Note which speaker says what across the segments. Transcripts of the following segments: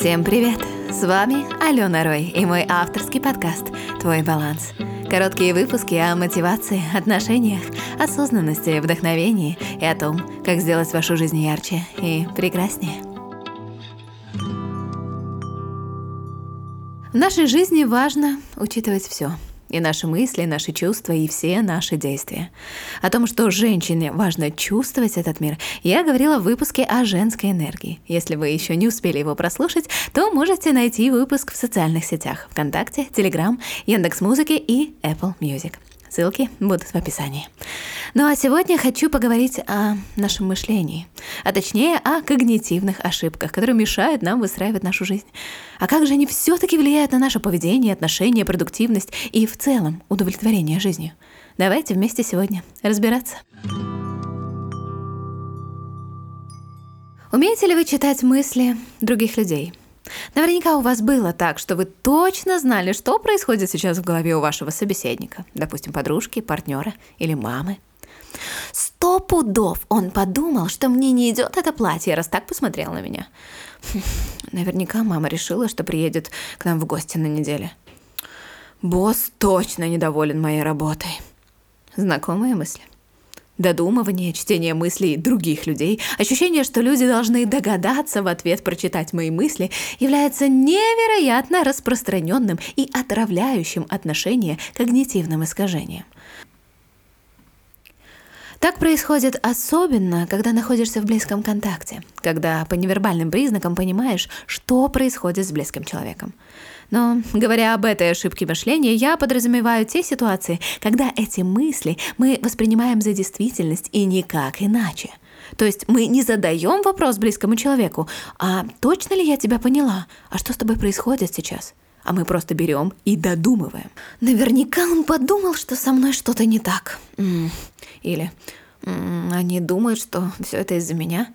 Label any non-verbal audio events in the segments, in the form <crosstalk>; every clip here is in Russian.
Speaker 1: Всем привет! С вами Алена Рой и мой авторский подкаст «Твой баланс». Короткие выпуски о мотивации, отношениях, осознанности, вдохновении и о том, как сделать вашу жизнь ярче и прекраснее. В нашей жизни важно учитывать все – и наши мысли, наши чувства, и все наши действия. О том, что женщине важно чувствовать этот мир, я говорила в выпуске о женской энергии. Если вы еще не успели его прослушать, то можете найти выпуск в социальных сетях ВКонтакте, Телеграм, Яндекс.Музыке и Apple Music. Ссылки будут в описании. Ну а сегодня хочу поговорить о нашем мышлении, а точнее о когнитивных ошибках, которые мешают нам выстраивать нашу жизнь. А как же они все-таки влияют на наше поведение, отношения, продуктивность и в целом удовлетворение жизнью? Давайте вместе сегодня разбираться. Умеете ли вы читать мысли других людей? Наверняка у вас было так, что вы точно знали, что происходит сейчас в голове у вашего собеседника, допустим, подружки, партнера или мамы. Сто пудов он подумал, что мне не идет это платье, раз так посмотрел на меня. Наверняка мама решила, что приедет к нам в гости на неделе. Босс точно недоволен моей работой. Знакомые мысли? Додумывание, чтение мыслей других людей, ощущение, что люди должны догадаться в ответ прочитать мои мысли, является невероятно распространенным и отравляющим отношение когнитивным искажением. Так происходит особенно, когда находишься в близком контакте, когда по невербальным признакам понимаешь, что происходит с близким человеком. Но, говоря об этой ошибке мышления, я подразумеваю те ситуации, когда эти мысли мы воспринимаем за действительность и никак иначе. То есть мы не задаем вопрос близкому человеку, а точно ли я тебя поняла? А что с тобой происходит сейчас? А мы просто берем и додумываем. Наверняка он подумал, что со мной что-то не так. Или они думают, что все это из-за меня.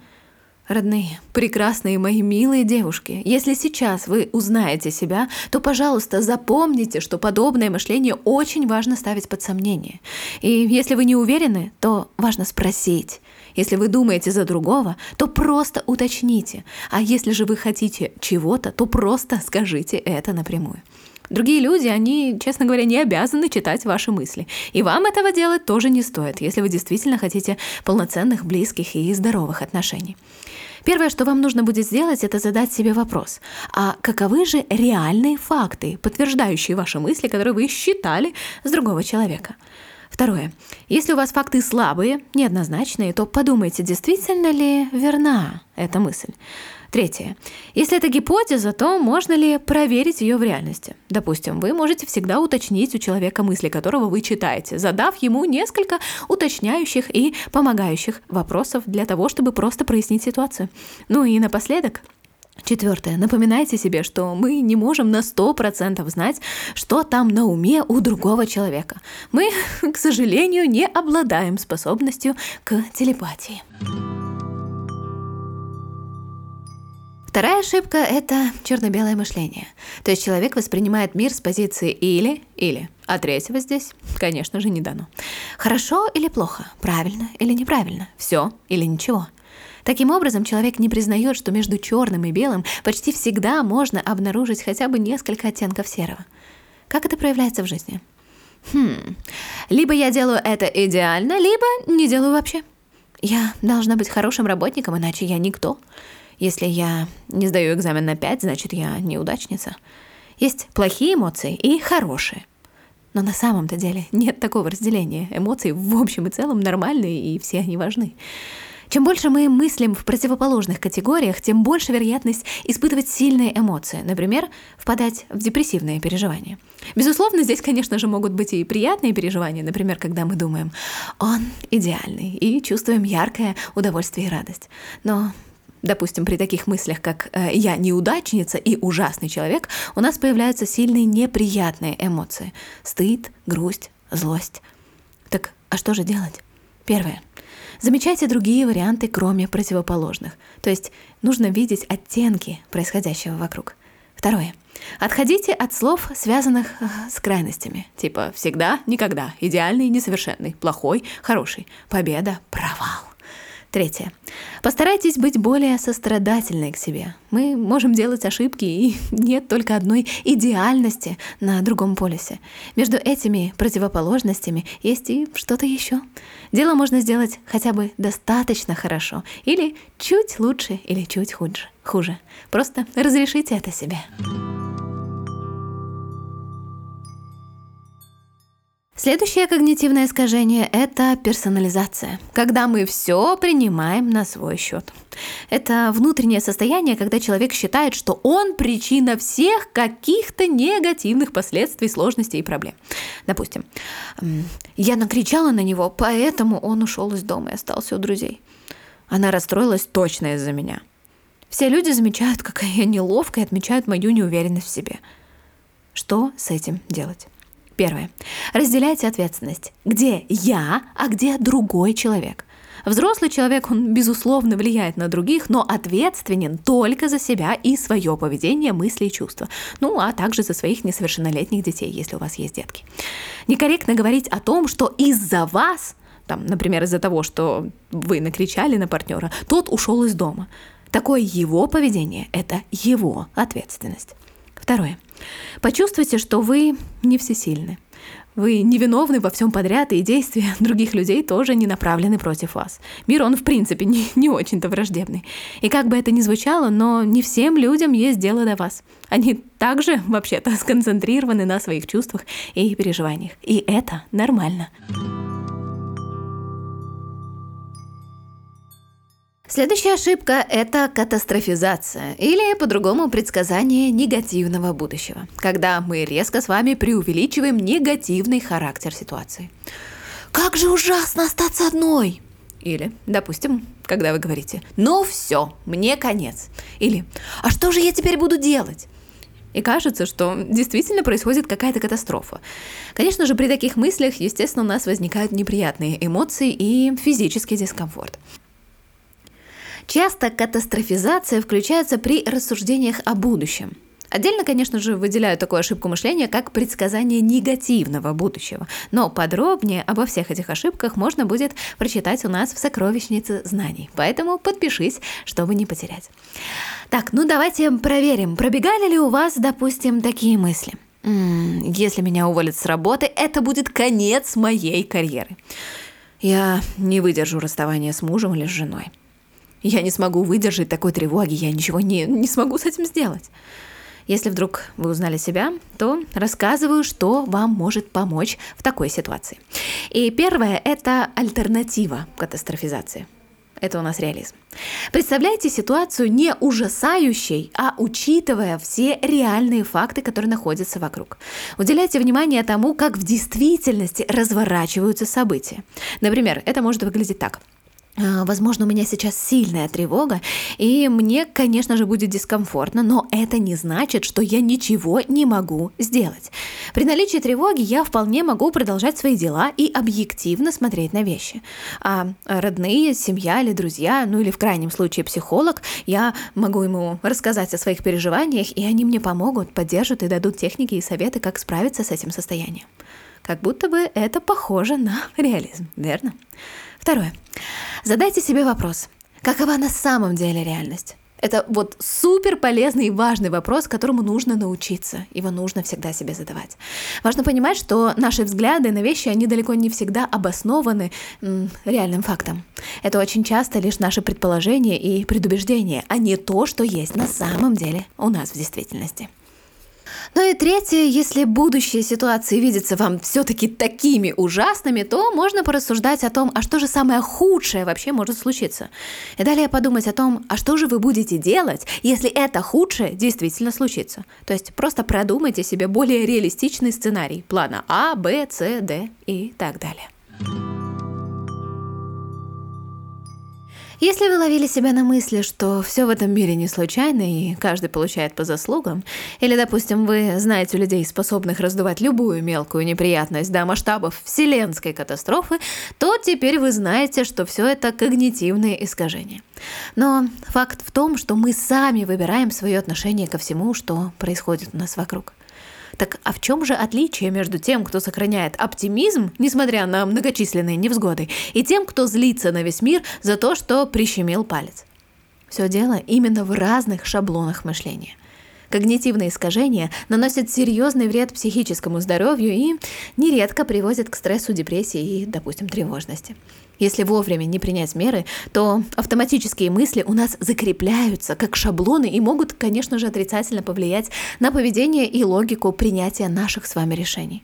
Speaker 1: Родные, прекрасные мои милые девушки, если сейчас вы узнаете себя, то, пожалуйста, запомните, что подобное мышление очень важно ставить под сомнение. И если вы не уверены, то важно спросить. Если вы думаете за другого, то просто уточните. А если же вы хотите чего-то, то просто скажите это напрямую. Другие люди, они, честно говоря, не обязаны читать ваши мысли. И вам этого делать тоже не стоит, если вы действительно хотите полноценных, близких и здоровых отношений. Первое, что вам нужно будет сделать, это задать себе вопрос. А каковы же реальные факты, подтверждающие ваши мысли, которые вы считали с другого человека? Второе. Если у вас факты слабые, неоднозначные, то подумайте, действительно ли верна эта мысль. Третье. Если это гипотеза, то можно ли проверить ее в реальности? Допустим, вы можете всегда уточнить у человека мысли, которого вы читаете, задав ему несколько уточняющих и помогающих вопросов для того, чтобы просто прояснить ситуацию. Ну и напоследок, Четвертое. Напоминайте себе, что мы не можем на 100% знать, что там на уме у другого человека. Мы, <laughs> к сожалению, не обладаем способностью к телепатии. Вторая ошибка – это черно-белое мышление. То есть человек воспринимает мир с позиции «или-или». А третьего здесь, конечно же, не дано. Хорошо или плохо, правильно или неправильно, все или ничего. Таким образом, человек не признает, что между черным и белым почти всегда можно обнаружить хотя бы несколько оттенков серого. Как это проявляется в жизни? Хм, либо я делаю это идеально, либо не делаю вообще. Я должна быть хорошим работником, иначе я никто. Если я не сдаю экзамен на 5, значит, я неудачница. Есть плохие эмоции и хорошие. Но на самом-то деле нет такого разделения. Эмоции в общем и целом нормальные, и все они важны. Чем больше мы мыслим в противоположных категориях, тем больше вероятность испытывать сильные эмоции, например, впадать в депрессивные переживания. Безусловно, здесь, конечно же, могут быть и приятные переживания, например, когда мы думаем «он идеальный» и чувствуем яркое удовольствие и радость. Но Допустим, при таких мыслях, как э, «я неудачница» и «ужасный человек», у нас появляются сильные неприятные эмоции. Стыд, грусть, злость. Так, а что же делать? Первое. Замечайте другие варианты, кроме противоположных. То есть нужно видеть оттенки происходящего вокруг. Второе. Отходите от слов, связанных э, с крайностями. Типа «всегда», «никогда», «идеальный», «несовершенный», «плохой», «хороший», «победа», «провал». Третье. Постарайтесь быть более сострадательной к себе. Мы можем делать ошибки, и <laughs> нет только одной идеальности на другом полюсе. Между этими противоположностями есть и что-то еще. Дело можно сделать хотя бы достаточно хорошо, или чуть лучше, или чуть хуже. хуже. Просто разрешите это себе. Следующее когнитивное искажение – это персонализация, когда мы все принимаем на свой счет. Это внутреннее состояние, когда человек считает, что он причина всех каких-то негативных последствий, сложностей и проблем. Допустим, я накричала на него, поэтому он ушел из дома и остался у друзей. Она расстроилась точно из-за меня. Все люди замечают, какая я неловкая, и отмечают мою неуверенность в себе. Что с этим делать? Первое. Разделяйте ответственность. Где я, а где другой человек. Взрослый человек, он, безусловно, влияет на других, но ответственен только за себя и свое поведение, мысли и чувства. Ну, а также за своих несовершеннолетних детей, если у вас есть детки. Некорректно говорить о том, что из-за вас, там, например, из-за того, что вы накричали на партнера, тот ушел из дома. Такое его поведение – это его ответственность. Второе. Почувствуйте, что вы не всесильны. Вы невиновны во всем подряд, и действия <laughs> других людей тоже не направлены против вас. Мир, он в принципе <laughs> не, не очень-то враждебный. И как бы это ни звучало, но не всем людям есть дело до вас. Они также, <laughs> вообще-то, сконцентрированы на своих чувствах и переживаниях. И это нормально. Следующая ошибка – это катастрофизация, или по-другому предсказание негативного будущего, когда мы резко с вами преувеличиваем негативный характер ситуации. «Как же ужасно остаться одной!» Или, допустим, когда вы говорите «Ну все, мне конец!» Или «А что же я теперь буду делать?» И кажется, что действительно происходит какая-то катастрофа. Конечно же, при таких мыслях, естественно, у нас возникают неприятные эмоции и физический дискомфорт. Часто катастрофизация включается при рассуждениях о будущем. Отдельно, конечно же, выделяю такую ошибку мышления, как предсказание негативного будущего. Но подробнее обо всех этих ошибках можно будет прочитать у нас в сокровищнице знаний. Поэтому подпишись, чтобы не потерять. Так, ну давайте проверим, пробегали ли у вас, допустим, такие мысли. Если меня уволят с работы, это будет конец моей карьеры. Я не выдержу расставания с мужем или с женой. Я не смогу выдержать такой тревоги, я ничего не, не смогу с этим сделать. Если вдруг вы узнали себя, то рассказываю, что вам может помочь в такой ситуации. И первое – это альтернатива катастрофизации. Это у нас реализм. Представляете ситуацию не ужасающей, а учитывая все реальные факты, которые находятся вокруг. Уделяйте внимание тому, как в действительности разворачиваются события. Например, это может выглядеть так – возможно, у меня сейчас сильная тревога, и мне, конечно же, будет дискомфортно, но это не значит, что я ничего не могу сделать. При наличии тревоги я вполне могу продолжать свои дела и объективно смотреть на вещи. А родные, семья или друзья, ну или в крайнем случае психолог, я могу ему рассказать о своих переживаниях, и они мне помогут, поддержат и дадут техники и советы, как справиться с этим состоянием. Как будто бы это похоже на <laughs> реализм, верно? Второе. Задайте себе вопрос. Какова на самом деле реальность? Это вот супер полезный и важный вопрос, которому нужно научиться. Его нужно всегда себе задавать. Важно понимать, что наши взгляды на вещи, они далеко не всегда обоснованы м, реальным фактом. Это очень часто лишь наши предположения и предубеждения, а не то, что есть на самом деле у нас в действительности. Ну и третье, если будущие ситуации видятся вам все-таки такими ужасными, то можно порассуждать о том, а что же самое худшее вообще может случиться. И далее подумать о том, а что же вы будете делать, если это худшее действительно случится. То есть просто продумайте себе более реалистичный сценарий плана А, Б, С, Д и так далее. Если вы ловили себя на мысли, что все в этом мире не случайно и каждый получает по заслугам, или, допустим, вы знаете людей, способных раздувать любую мелкую неприятность до масштабов вселенской катастрофы, то теперь вы знаете, что все это когнитивные искажения. Но факт в том, что мы сами выбираем свое отношение ко всему, что происходит у нас вокруг. Так а в чем же отличие между тем, кто сохраняет оптимизм, несмотря на многочисленные невзгоды, и тем, кто злится на весь мир за то, что прищемил палец? Все дело именно в разных шаблонах мышления. Когнитивные искажения наносят серьезный вред психическому здоровью и нередко приводят к стрессу, депрессии и, допустим, тревожности. Если вовремя не принять меры, то автоматические мысли у нас закрепляются как шаблоны и могут, конечно же, отрицательно повлиять на поведение и логику принятия наших с вами решений.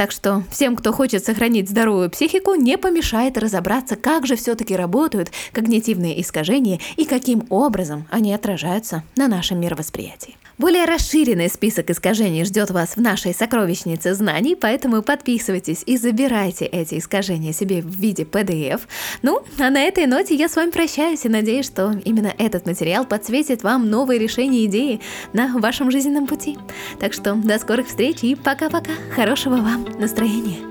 Speaker 1: Так что всем, кто хочет сохранить здоровую психику, не помешает разобраться, как же все-таки работают когнитивные искажения и каким образом они отражаются на нашем мировосприятии. Более расширенный список искажений ждет вас в нашей сокровищнице знаний, поэтому подписывайтесь и забирайте эти искажения себе в виде PDF. Ну, а на этой ноте я с вами прощаюсь и надеюсь, что именно этот материал подсветит вам новые решения и идеи на вашем жизненном пути. Так что до скорых встреч и пока-пока. Хорошего вам настроения.